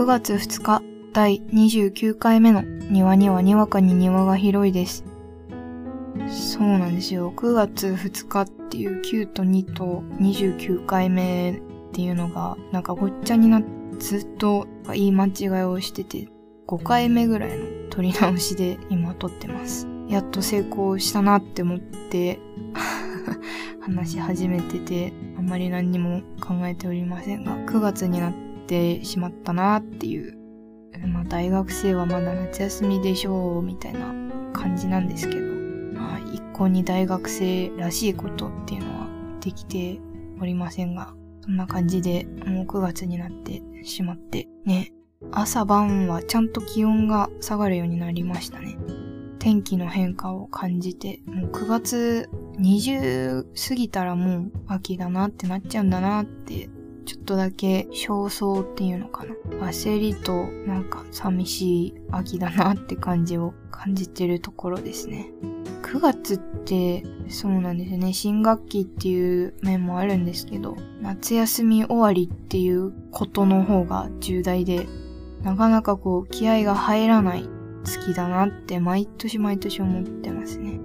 9月2日第29回目の庭にはにわかに庭が広いです。そうなんですよ。9月2日っていう9と2と29回目っていうのがなんかごっちゃになってずっと言い間違いをしてて5回目ぐらいの撮り直しで今撮ってます。やっと成功したなって思って 話し始めててあんまり何にも考えておりませんが9月になってしまったなっていう。まあ大学生はまだ夏休みでしょうみたいな感じなんですけど。まあ一向に大学生らしいことっていうのはできておりませんがそんな感じでもう9月になってしまってね。朝晩はちゃんと気温が下がるようになりましたね。天気の変化を感じてもう9月20過ぎたらもう秋だなってなっちゃうんだなってちょっとだけ焦燥っていうのかな。焦りとなんか寂しい秋だなって感じを感じてるところですね。9月ってそうなんですよね。新学期っていう面もあるんですけど夏休み終わりっていうことの方が重大でなかなかこう気合が入らない月だなって毎年毎年思ってますね。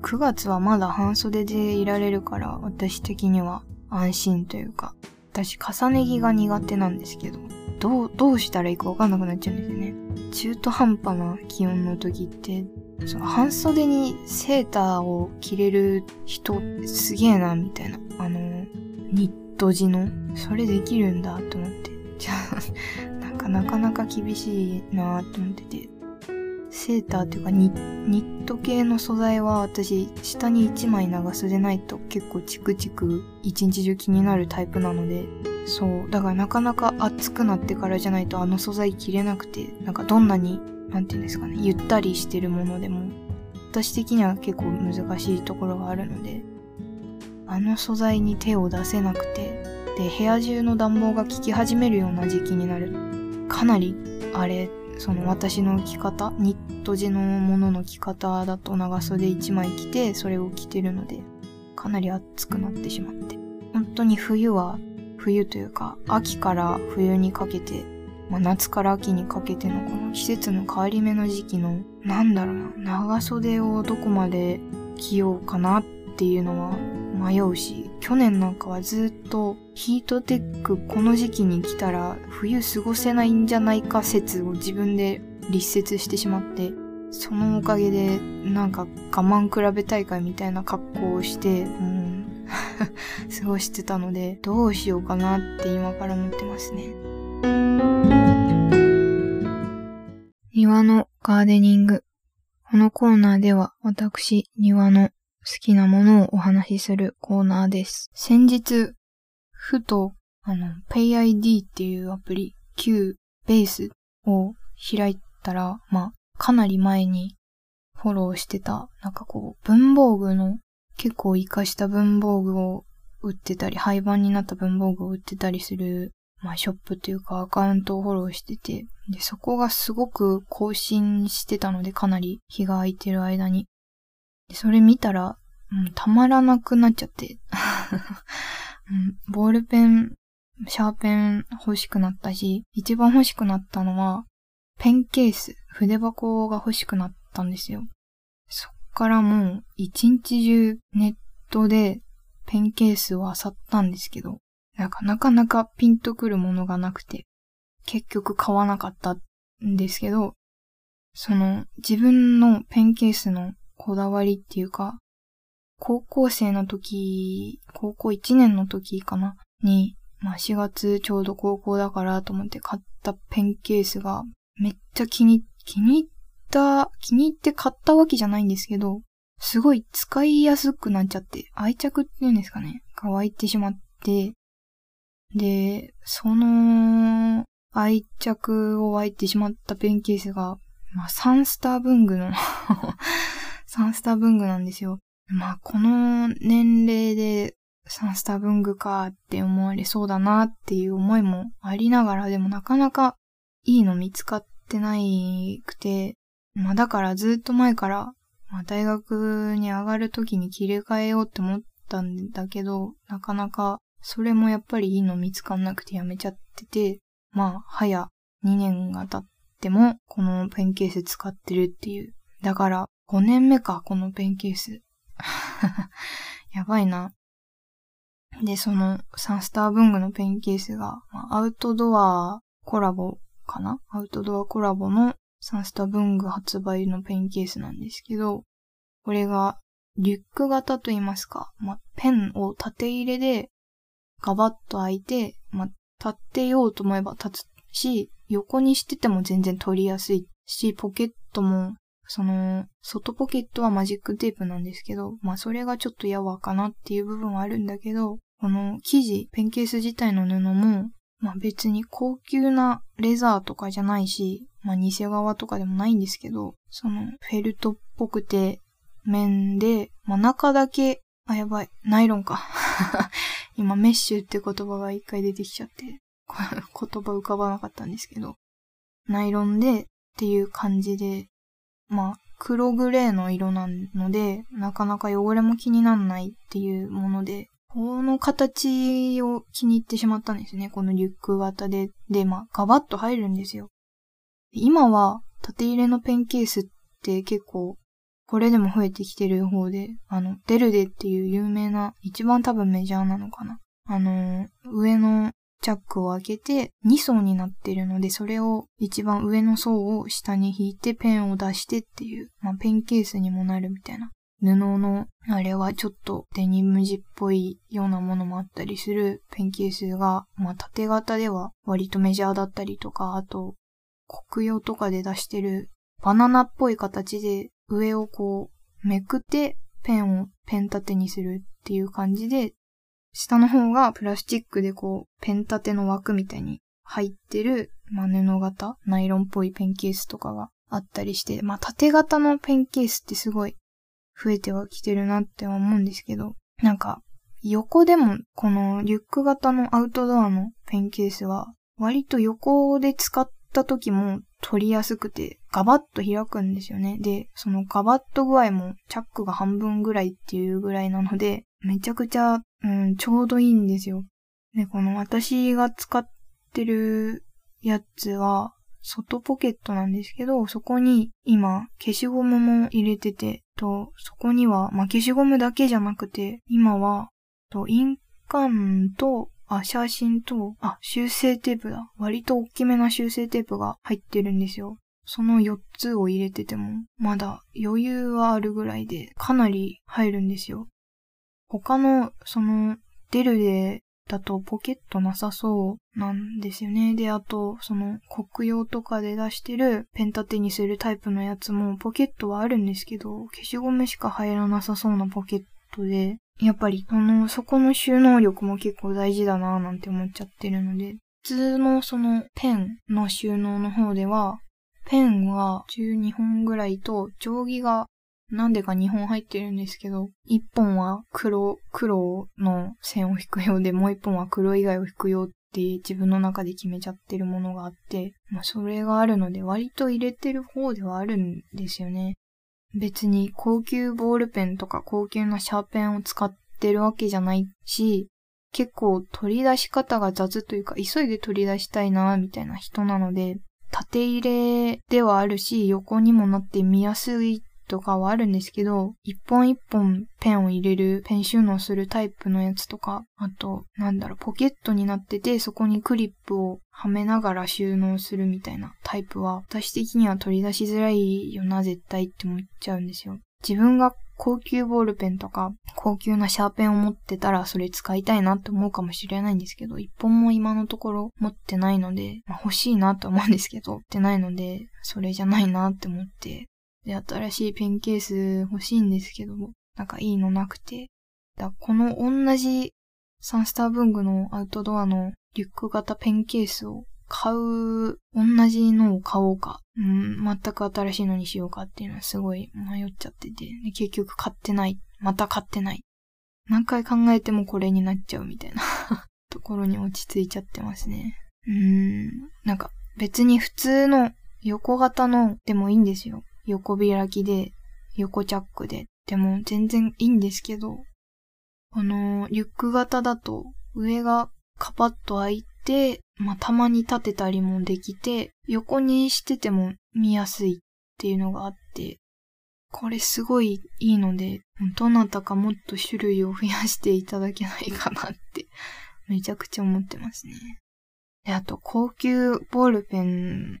9月はまだ半袖でいられるから私的には安心というか私重ね着が苦手なんですけどどう、どうしたらいいかわかんなくなっちゃうんですよね。中途半端な気温の時って、その半袖にセーターを着れる人すげえな、みたいな。あの、ニット地の、それできるんだと思って。じゃあ、なかなかなか厳しいなと思ってて。セーターっていうかニット系の素材は私下に1枚長袖ないと結構チクチク一日中気になるタイプなのでそうだからなかなか暑くなってからじゃないとあの素材着れなくてなんかどんなになんていうんですかねゆったりしてるものでも私的には結構難しいところがあるのであの素材に手を出せなくてで部屋中の暖房が効き始めるような時期になる。かなりあれその私の着方ニット地のものの着方だと長袖1枚着てそれを着てるのでかなり暑くなってしまって。本当に冬は冬というか秋から冬にかけて、まあ、夏から秋にかけてのこの季節の変わり目の時期のなんだろうな長袖をどこまで着ようかなっていうのは迷うし去年なんかはずっとヒートテックこの時期に来たら冬過ごせないんじゃないか説を自分で立説してしまってそのおかげでなんか我慢比べ大会みたいな格好をして、うん、過ごしてたのでどうしようかなって今から思ってますね。庭のガーデニング。このコーナーでは私、庭の好きなものをお話しするコーナーです。先日、ふと、あの、PayID っていうアプリ、Q ベースを開いたら、まあ、かなり前にフォローしてた、なんかこう、文房具の結構活かした文房具を売ってたり、廃盤になった文房具を売ってたりする、まあ、ショップというかアカウントをフォローしてて、で、そこがすごく更新してたので、かなり日が空いてる間に。で、それ見たら、うん、たまらなくなっちゃって、うん、ボールペン、シャーペン欲しくなったし、一番欲しくなったのは、ペンケース、筆箱が欲しくなったんですよ。そっからもう、一日中ネットでペンケースを漁ったんですけど、なかなかなかピンとくるものがなくて、結局買わなかったんですけど、その自分のペンケースのこだわりっていうか、高校生の時、高校1年の時かな？に、まあ4月ちょうど高校だからと思って買ったペンケースがめっちゃ気に、気に入った、気に入って買ったわけじゃないんですけど、すごい使いやすくなっちゃって、愛着っていうんですかね、が湧いてしまって、で、その愛着を湧いてしまったペンケースが、まあ3スター文具の 3スタ文具なんですよ。まあこの年齢で3スタ文具かって思われそうだなっていう思いもありながら、でもなかなかいいの見つかってないくて、まあだからずっと前から、まあ大学に上がる時に切り替えようって思ったんだけど、なかなかそれもやっぱりいいの見つかんなくてやめちゃってて、まあ、早2年が経っても、このペンケース使ってるっていう。だから、5年目か、このペンケース。やばいな。で、そのサンスター文具のペンケースが、ま、アウトドアコラボかな？アウトドアコラボのサンスター文具発売のペンケースなんですけど、これがリュック型と言いますか、ま、ペンを縦入れでガバッと開いて、ま、立ってようと思えば立つし、横にしてても全然取りやすいし、ポケットも、その、外ポケットはマジックテープなんですけど、まあそれがちょっとやわかなっていう部分はあるんだけど、この生地、ペンケース自体の布も、まあ別に高級なレザーとかじゃないし、まあ偽側とかでもないんですけど、そのフェルトっぽくて面で、まあ中だけ、あ、やばい、ナイロンか。今メッシュって言葉が一回出てきちゃって、言葉浮かばなかったんですけど、ナイロンでっていう感じで、まあ黒グレーの色なので、なかなか汚れも気にならないっていうもので、この形を気に入ってしまったんですね。このリュック型で。で、まあ、ガバッと入るんですよ。今は、縦入れのペンケースって結構、これでも増えてきてる方で、あの、デルデっていう有名な、一番多分メジャーなのかな。あの、上のチャックを開けて2層になってるので、それを一番上の層を下に引いてペンを出してっていう、まあ、ペンケースにもなるみたいな。布の、あれはちょっとデニム地っぽいようなものもあったりするペンケースが、まあ縦型では割とメジャーだったりとか、あと、黒用とかで出してるバナナっぽい形で上をこうめくってペンをペン立てにするっていう感じで、下の方がプラスチックでこうペン立ての枠みたいに入ってる、まあ、布型、ナイロンっぽいペンケースとかがあったりして、まあ縦型のペンケースってすごい増えてはきてるなって思うんですけど、なんか、横でもこのリュック型のアウトドアのペンケースは、割と横で使った時も取りやすくて、ガバッと開くんですよね。で、そのガバッと具合もチャックが半分ぐらいっていうぐらいなので、めちゃくちゃ、うん、ちょうどいいんですよ。で、この私が使ってるやつは、外ポケットなんですけど、そこに今消しゴムも入れてて、と、そこには、まあ、消しゴムだけじゃなくて、今は、と、印鑑と、あ、写真と、あ、修正テープだ。割と大きめな修正テープが入ってるんですよ。その4つを入れてても、まだ余裕はあるぐらいで、かなり入るんですよ。他の、その、デルでだとポケットなさそうなんですよね。で、あと、その黒用とかで出してるペン立てにするタイプのやつもポケットはあるんですけど、消しゴムしか入らなさそうなポケットで、やっぱり、あの、そこの収納力も結構大事だなぁなんて思っちゃってるので、普通のそのペンの収納の方では、ペンは12本ぐらいと定規がなんでか2本入ってるんですけど、1本は黒、黒の線を引くようで、もう1本は黒以外を引くよって自分の中で決めちゃってるものがあって、まあそれがあるので割と入れてる方ではあるんですよね。別に高級ボールペンとか高級なシャーペンを使ってるわけじゃないし、結構取り出し方が雑というか急いで取り出したいなみたいな人なので、縦入れではあるし、横にもなって見やすいとかはあるんですけど、一本一本ペンを入れる、ペン収納するタイプのやつとか、あと、なんだろう、ポケットになってて、そこにクリップをはめながら収納するみたいなタイプは、私的には取り出しづらいよな、絶対って思っちゃうんですよ。自分が高級ボールペンとか、高級なシャーペンを持ってたらそれ使いたいなって思うかもしれないんですけど、一本も今のところ持ってないので、まあ、欲しいなと思うんですけど、持ってないので、それじゃないなって思って、で、新しいペンケース欲しいんですけど、なんかいいのなくて。だこの同じサンスター文具のアウトドアのリュック型ペンケースを買う、同じのを買おうか、うん、全く新しいのにしようかっていうのはすごい迷っちゃってて、で結局買ってない。また買ってない。何回考えてもこれになっちゃうみたいな ところに落ち着いちゃってますね。うーん、なんか別に普通の横型のでもいいんですよ。横開きで、横チャックで、でも全然いいんですけど、あの、リュック型だと上がカパッと開いて、まあ、たまに立てたりもできて、横にしてても見やすいっていうのがあって、これすごいいいので、どなたかもっと種類を増やしていただけないかなって、めちゃくちゃ思ってますね。で、あと、高級ボールペン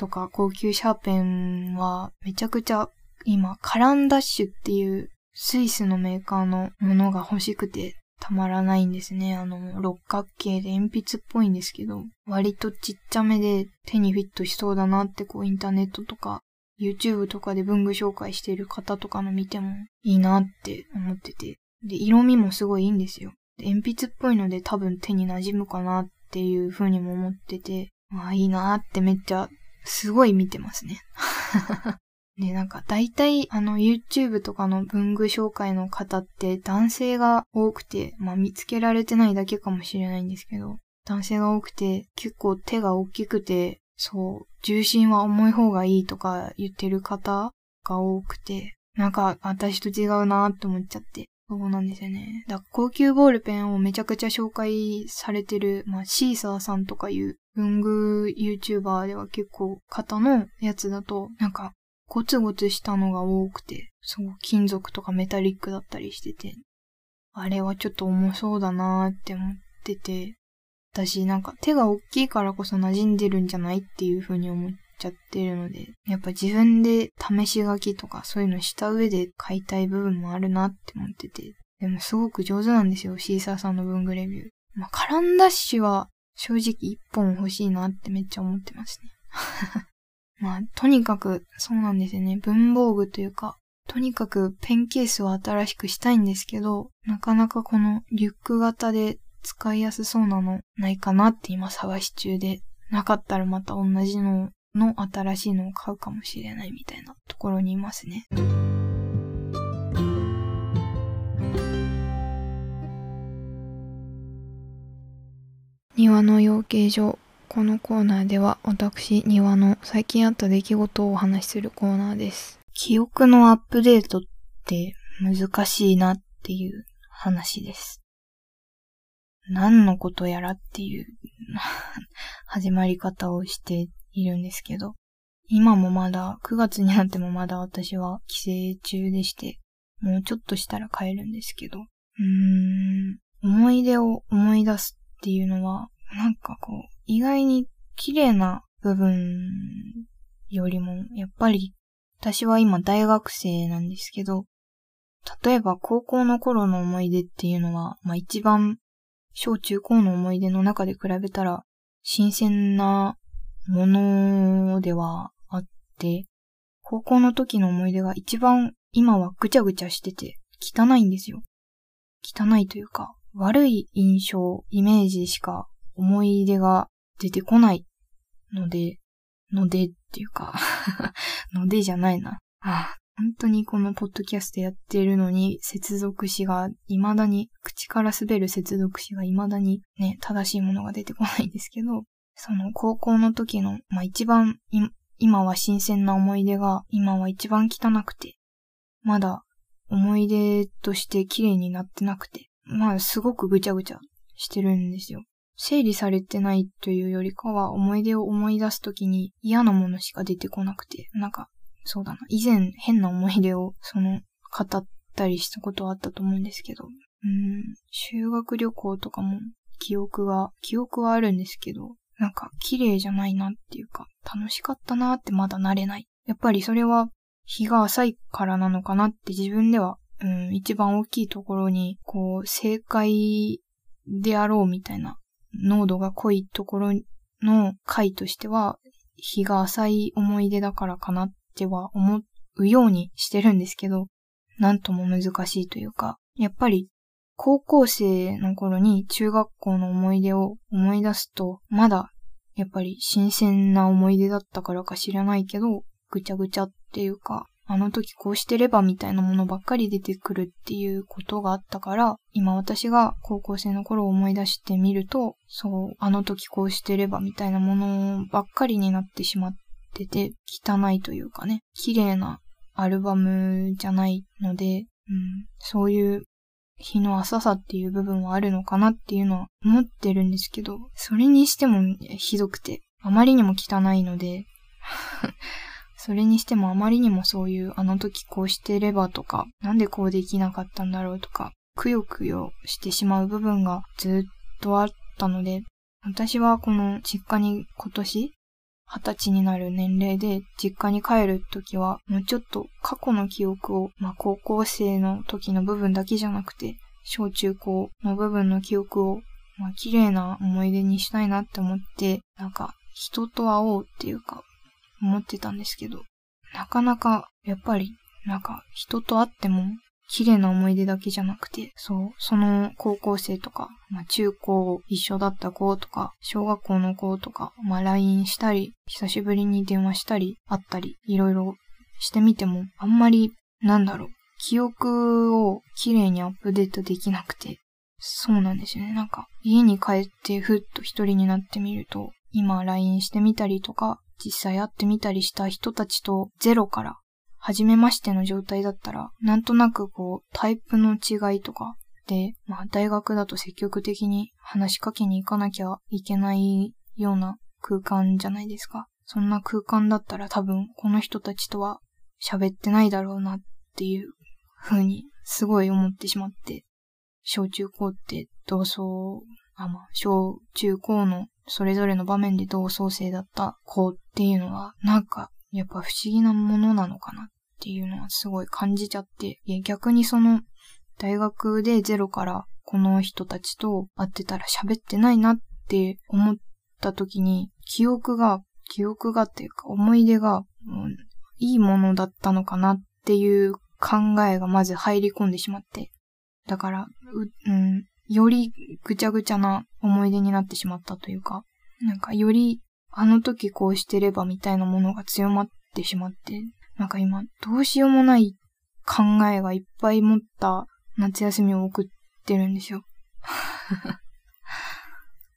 とか高級シャーペンは、めちゃくちゃ今、カランダッシュっていうスイスのメーカーのものが欲しくてたまらないんですね。あの、六角形で鉛筆っぽいんですけど、割とちっちゃめで手にフィットしそうだなってこうインターネットとか YouTube とかで文具紹介してる方とかの見てもいいなって思ってて。で、色味もすごいいいんですよ。で鉛筆っぽいので多分手に馴染むかなっていう風にも思ってて、まあいいなってめっちゃすごい見てますね。で、なんか大体あの YouTube とかの文具紹介の方って男性が多くて、まあ見つけられてないだけかもしれないんですけど、男性が多くて結構手が大きくてそう、重心は重い方がいいとか言ってる方が多くて、なんか私と違うなって思っちゃって。そうなんですよね。だ高級ボールペンをめちゃくちゃ紹介されてる、まあ、シーサーさんとかいう文具 YouTuber では結構型のやつだと、なんかゴツゴツしたのが多くて、そう、金属とかメタリックだったりしてて、あれはちょっと重そうだなーって思ってて、私なんか手が大きいからこそ馴染んでるんじゃないっていう風に思っちゃってるので、やっぱ自分で試し書きとかそういうのした上で買いたい部分もあるなって思ってて。でもすごく上手なんですよ、シーサーさんの文具レビュー。まあ、カランダッシュは正直一本欲しいなってめっちゃ思ってますね。まあ、とにかくそうなんですよね。文房具というか、とにかくペンケースを新しくしたいんですけど、なかなかこのリュック型で使いやすそうなのないかなって今探し中で、なかったらまた同じのの新しいのを買うかもしれないみたいなところにいますね。庭の養鶏場。このコーナーでは私、庭の最近あった出来事をお話しするコーナーです。記憶のアップデートって難しいなっていう話です。何のことやらっていう 始まり方をしているんですけど、今もまだ、9月になってもまだ私は帰省中でして、もうちょっとしたら帰るんですけど、うーん、思い出を思い出すっていうのは、なんかこう、意外に綺麗な部分よりも、やっぱり、私は今大学生なんですけど、例えば高校の頃の思い出っていうのは、まあ一番小中高の思い出の中で比べたら、新鮮なものではあって、高校の時の思い出が一番今はぐちゃぐちゃしてて汚いんですよ。汚いというか、悪い印象、イメージしか思い出が出てこないので、のでっていうか のでじゃないな。ああ本当にこのポッドキャストやってるのに、接続詞が未だに、口から滑る接続詞が未だにね、正しいものが出てこないんですけど、その高校の時の、まあ一番、今は新鮮な思い出が、今は一番汚くて、まだ思い出として綺麗になってなくて、まあすごくぐちゃぐちゃしてるんですよ。整理されてないというよりかは思い出を思い出すときに嫌なものしか出てこなくて、なんかそうだな。以前変な思い出を、その、語ったりしたことはあったと思うんですけど、うん、修学旅行とかも記憶は、記憶はあるんですけど、なんか綺麗じゃないなっていうか、楽しかったなってまだなれない。やっぱりそれは日が浅いからなのかなって自分では、うん、一番大きいところに、こう、正解であろうみたいな、濃度が濃いところの回としては、日が浅い思い出だからかなっっては思うようにしてるんですけど、なんとも難しいというか、やっぱり高校生の頃に中学校の思い出を思い出すと、まだやっぱり新鮮な思い出だったからか知らないけど、ぐちゃぐちゃっていうか、あの時こうしてればみたいなものばっかり出てくるっていうことがあったから、今私が高校生の頃を思い出してみると、そう、あの時こうしてればみたいなものばっかりになってしまってて、汚いというかね、綺麗なアルバムじゃないので、うん、そういう日の浅さっていう部分はあるのかなっていうのは思ってるんですけど、それにしてもひどくて、あまりにも汚いのでそれにしてもあまりにもそういうあの時こうしてればとか、なんでこうできなかったんだろうとか、くよくよしてしまう部分がずっとあったので、私はこの実家に今年二十歳になる年齢で実家に帰るときは、もうちょっと過去の記憶を、まあ高校生の時の部分だけじゃなくて、小中高の部分の記憶を、まあ綺麗な思い出にしたいなって思って、なんか人と会おうっていうか、思ってたんですけど、なかなか、やっぱり、なんか人と会っても綺麗な思い出だけじゃなくて、そう、その高校生とか、まあ中高一緒だった子とか、小学校の子とか、まあ LINE したり、久しぶりに電話したり、会ったり、いろいろしてみても、あんまり、なんだろう、記憶を綺麗にアップデートできなくて、そうなんですよね。なんか、家に帰ってふっと一人になってみると、今 LINE してみたりとか、実際会ってみたりした人たちとゼロから初めましての状態だったら、なんとなくこう、タイプの違いとかで、まあ大学だと積極的に話しかけに行かなきゃいけないような空間じゃないですか。そんな空間だったら多分この人たちとは喋ってないだろうなっていう風にすごい思ってしまって、小中高って同窓、あ、まあ、小中高のそれぞれの場面で同窓生だった子っていうのは、なんかやっぱ不思議なものなのかなっていうのはすごい感じちゃって、いや逆にその大学でゼロからこの人たちと会ってたら喋ってないなって思った時に、記憶が、記憶がっていうか思い出が、うん、いいものだったのかなっていう考えがまず入り込んでしまって。だから、う、うん、よりぐちゃぐちゃな思い出になってしまったというか、なんかよりあの時こうしてればみたいなものが強まってしまって、なんか今、どうしようもない考えがいっぱい持った夏休みを送ってるんですよ。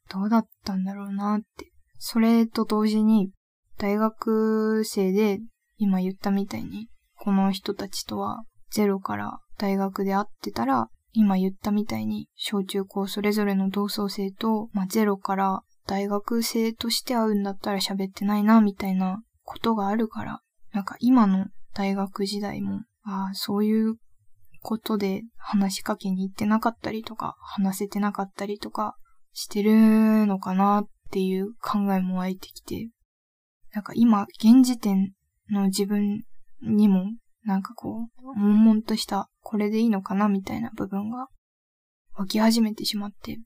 どうだったんだろうなって。それと同時に、大学生で今言ったみたいに、この人たちとはゼロから大学で会ってたら、今言ったみたいに、小中高それぞれの同窓生と、まあ、ゼロから大学生として会うんだったら喋ってないな、みたいなことがあるから、なんか今の大学時代も、ああ、そういうことで話しかけに行ってなかったりとか、話せてなかったりとかしてるのかなっていう考えも湧いてきて、なんか今、現時点の自分にも、なんかこう、悶々としたこれでいいのかなみたいな部分が湧き始めてしまって、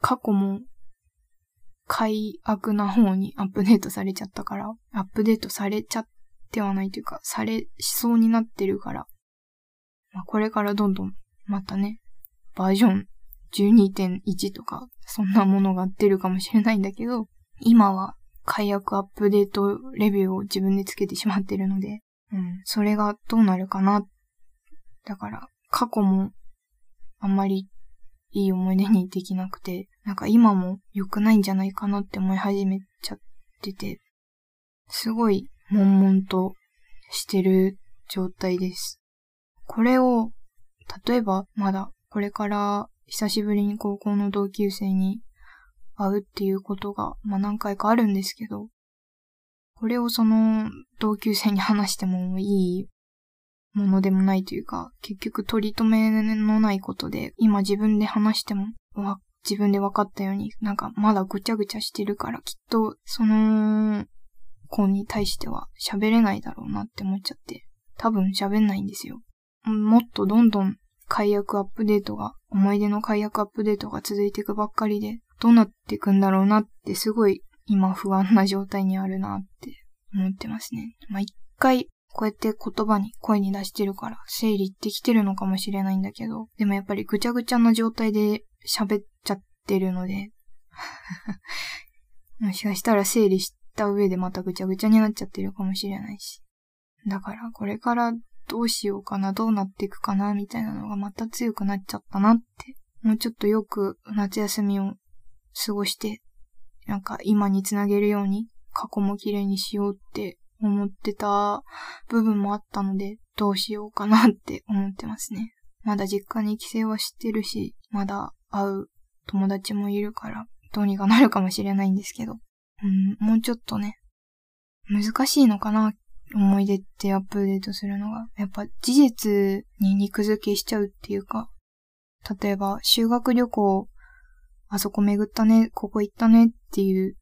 過去も快悪な方にアップデートされちゃったから、アップデートされちゃってはないというか、されしそうになってるから、まあ、これからどんどんまたね、バージョン12.1とか、そんなものが出るかもしれないんだけど、今は解約アップデートレビューを自分でつけてしまってるので、うん、それがどうなるかな。だから、過去もあんまりいい思い出にできなくて、なんか今も良くないんじゃないかなって思い始めちゃってて、すごい悶々としてる状態です。これを、例えばまだこれから久しぶりに高校の同級生に会うっていうことが、まあ何回かあるんですけど、これをその同級生に話してもいいものでもないというか、結局取り留めのないことで、今自分で話しても、自分で分かったように、なんかまだぐちゃぐちゃしてるから、きっと、その子に対しては喋れないだろうなって思っちゃって、多分喋んないんですよ。もっとどんどん解約アップデートが、思い出の解約アップデートが続いていくばっかりで、どうなっていくんだろうなってすごい今不安な状態にあるなって思ってますね。まあ、一回こうやって言葉に声に出してるから整理できてるのかもしれないんだけど、でもやっぱりぐちゃぐちゃな状態で喋っちゃってるので もしかしたら整理した上でまたぐちゃぐちゃになっちゃってるかもしれないし。だからこれからどうしようかな、どうなっていくかな、みたいなのがまた強くなっちゃったなって。もうちょっとよく夏休みを過ごして、なんか今につなげるように過去も綺麗にしようって思ってた部分もあったので、どうしようかなって思ってますね。まだ実家に帰省はしてるし、まだ会う友達もいるから、どうにかなるかもしれないんですけど。うん、もうちょっとね、難しいのかな思い出ってアップデートするのが。やっぱ事実に肉付けしちゃうっていうか、例えば修学旅行、あそこ巡ったね、ここ行ったねっていう、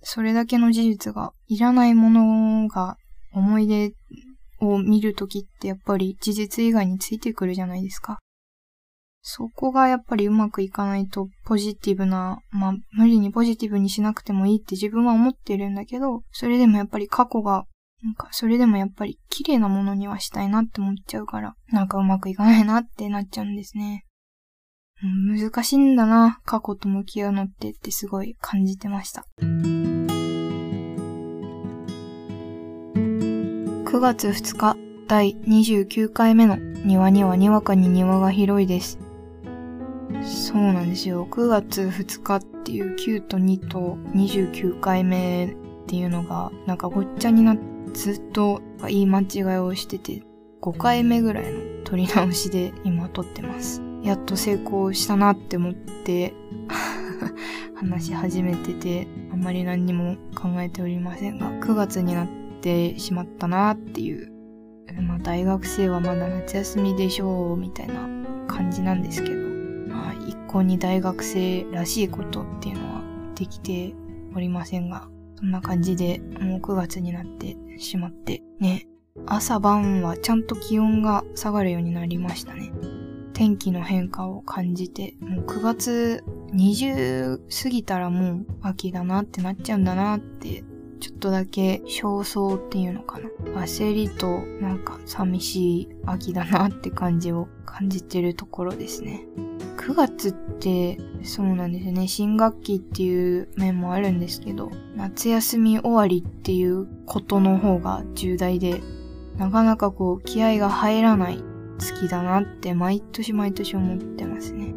それだけの事実がいらないものが思い出を見るときってやっぱり事実以外についてくるじゃないですか。そこがやっぱりうまくいかないとポジティブな、まあ無理にポジティブにしなくてもいいって自分は思ってるんだけど、それでもやっぱり過去が、なんかそれでもやっぱり綺麗なものにはしたいなって思っちゃうから、なんかうまくいかないなってなっちゃうんですね。難しいんだな、過去と向き合うのってってすごい感じてました。9月2日、第29回目の庭にはにわかに庭が広いです。そうなんですよ。9月2日っていう9と2と29回目っていうのが、なんかごっちゃになってずっと言い間違いをしてて、5回目ぐらいの撮り直しで今撮ってます。やっと成功したなって思って 話し始めてて、あんまり何にも考えておりませんが、9月になってしまったなっていう。まあ大学生はまだ夏休みでしょうみたいな感じなんですけど、まあ一向に大学生らしいことっていうのはできておりませんが、そんな感じでもう9月になってしまって、ね、朝晩はちゃんと気温が下がるようになりましたね。天気の変化を感じて、もう9月20過ぎたらもう秋だなってなっちゃうんだなってちょっとだけ焦燥っていうのかな。焦りとなんか寂しい秋だなって感じを感じてるところですね。9月ってそうなんですよね。新学期っていう面もあるんですけど、夏休み終わりっていうことの方が重大で、なかなかこう気合が入らない月だなって毎年毎年思ってますね。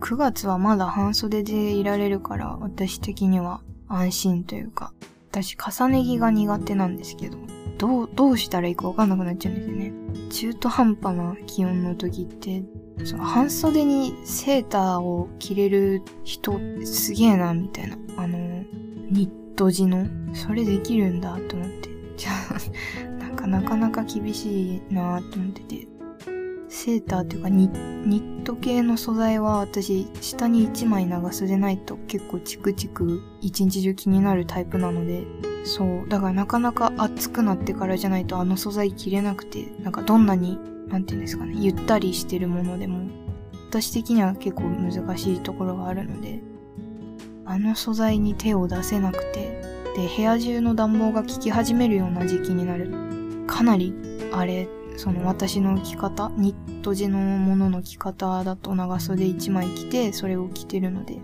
9月はまだ半袖でいられるから私的には安心というか、私重ね着が苦手なんですけど、どう、どうしたらいいかわかんなくなっちゃうんですよね。中途半端な気温の時って、その半袖にセーターを着れる人すげえな、みたいな。あの、ニット地の、それできるんだと思って。じゃあ、なかなか厳しいなと思ってて。セーターっていうかニット系の素材は私下に1枚長袖ないと結構チクチク一日中気になるタイプなので。そう。だからなかなか暑くなってからじゃないとあの素材着れなくてなんかどんなになんていうんですかねゆったりしてるものでも私的には結構難しいところがあるので。あの素材に手を出せなくて。で部屋中の暖房が効き始めるような時期になる。かなりあれその私の着方、ニット地のものの着方だと長袖1枚着て、それを着てるので、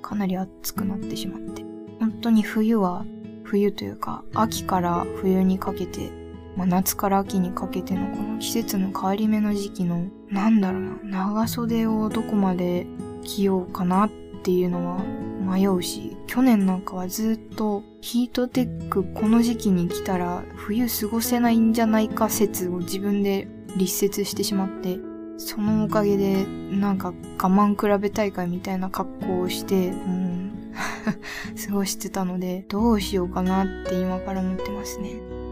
かなり暑くなってしまって。本当に冬は、冬というか、秋から冬にかけて、まあ、夏から秋にかけてのこの季節の変わり目の時期の、なんだろうな、長袖をどこまで着ようかなっていうのは迷うし、去年なんかはずっとヒートテックこの時期に来たら冬過ごせないんじゃないか説を自分で立説してしまって、そのおかげでなんか我慢比べ大会みたいな格好をして、うん、過ごしてたので、どうしようかなって今から思ってますね。